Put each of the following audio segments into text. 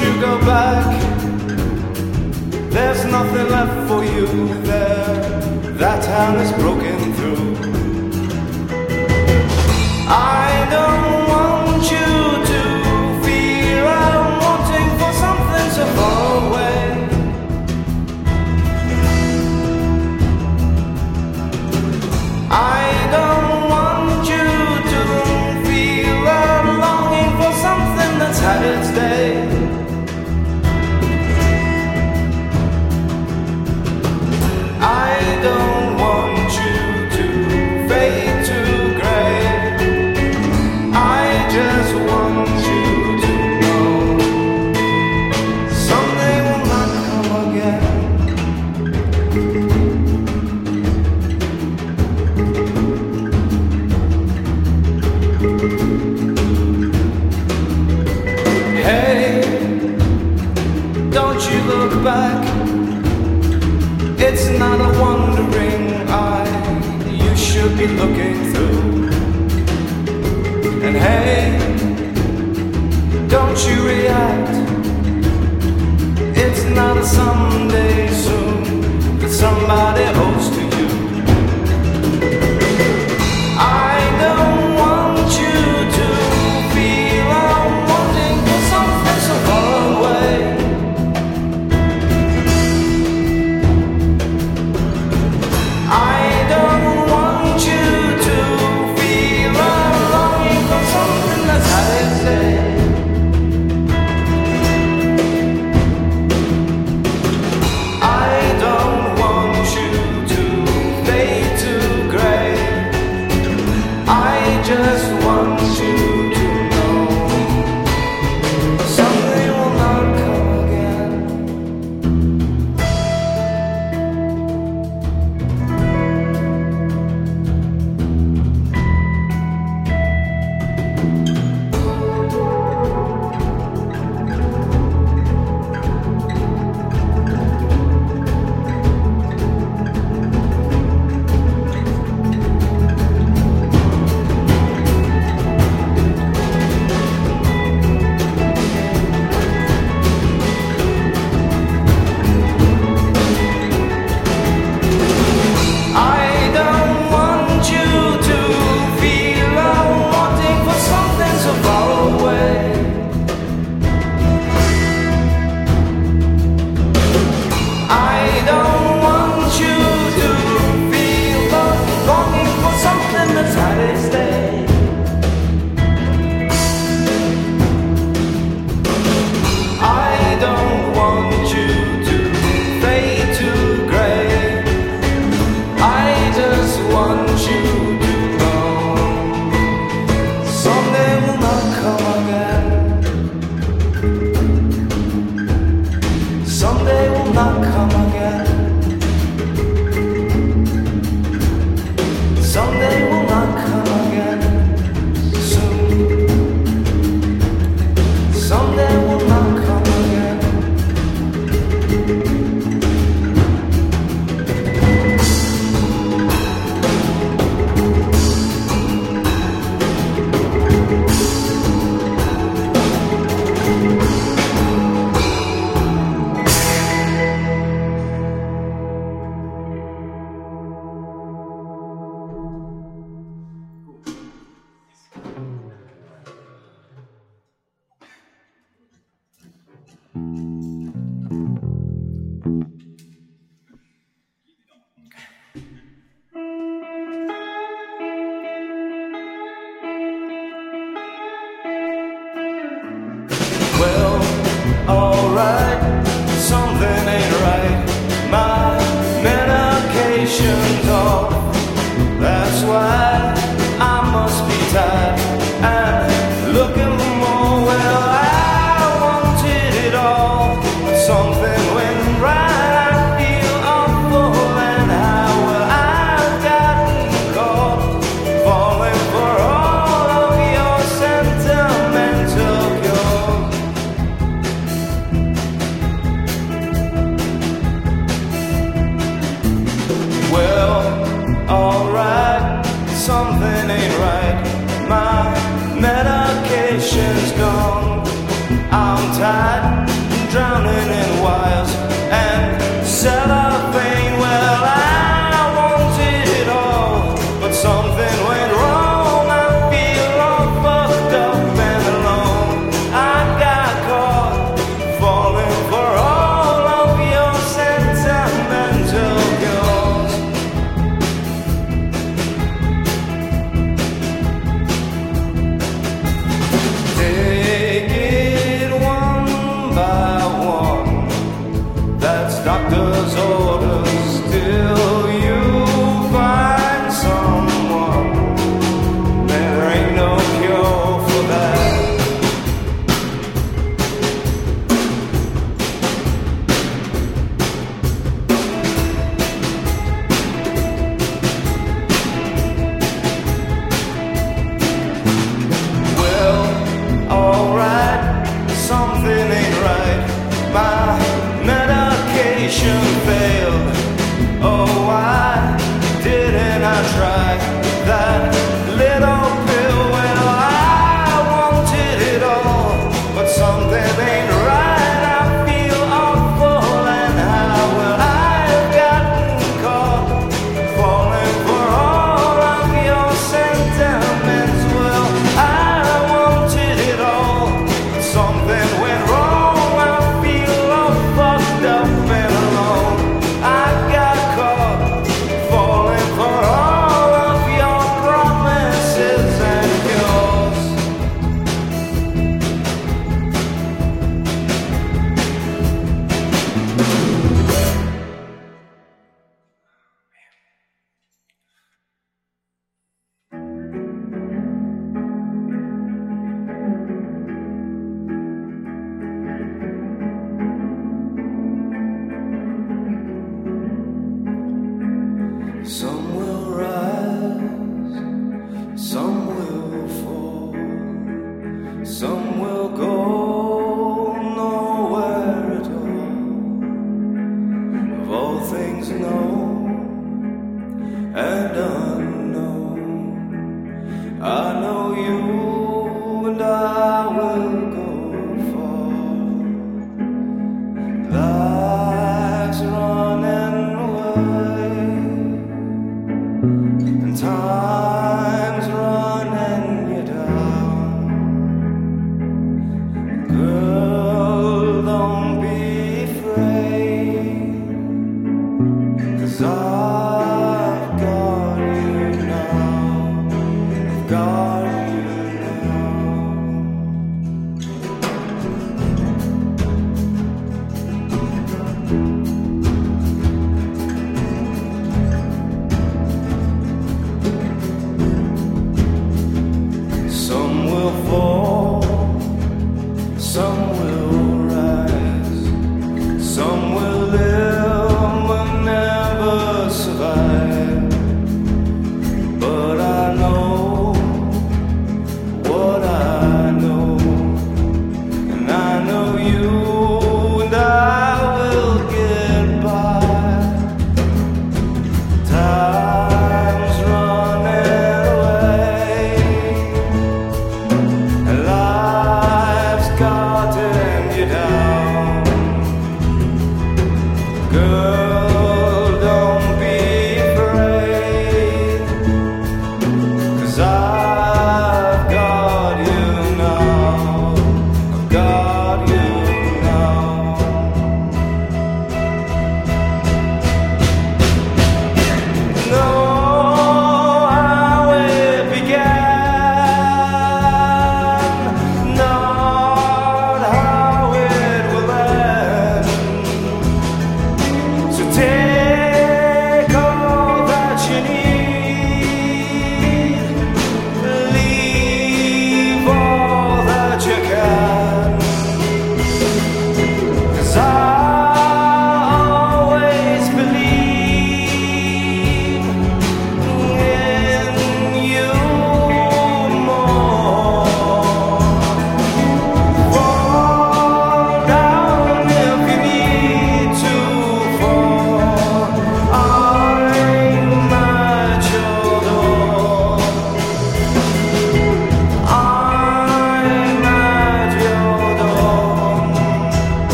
you go back, there's nothing left for you there. That town is broken through. I know. someday soon that somebody holds. So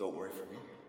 Don't worry for me.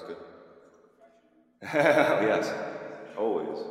It's good. yes, always.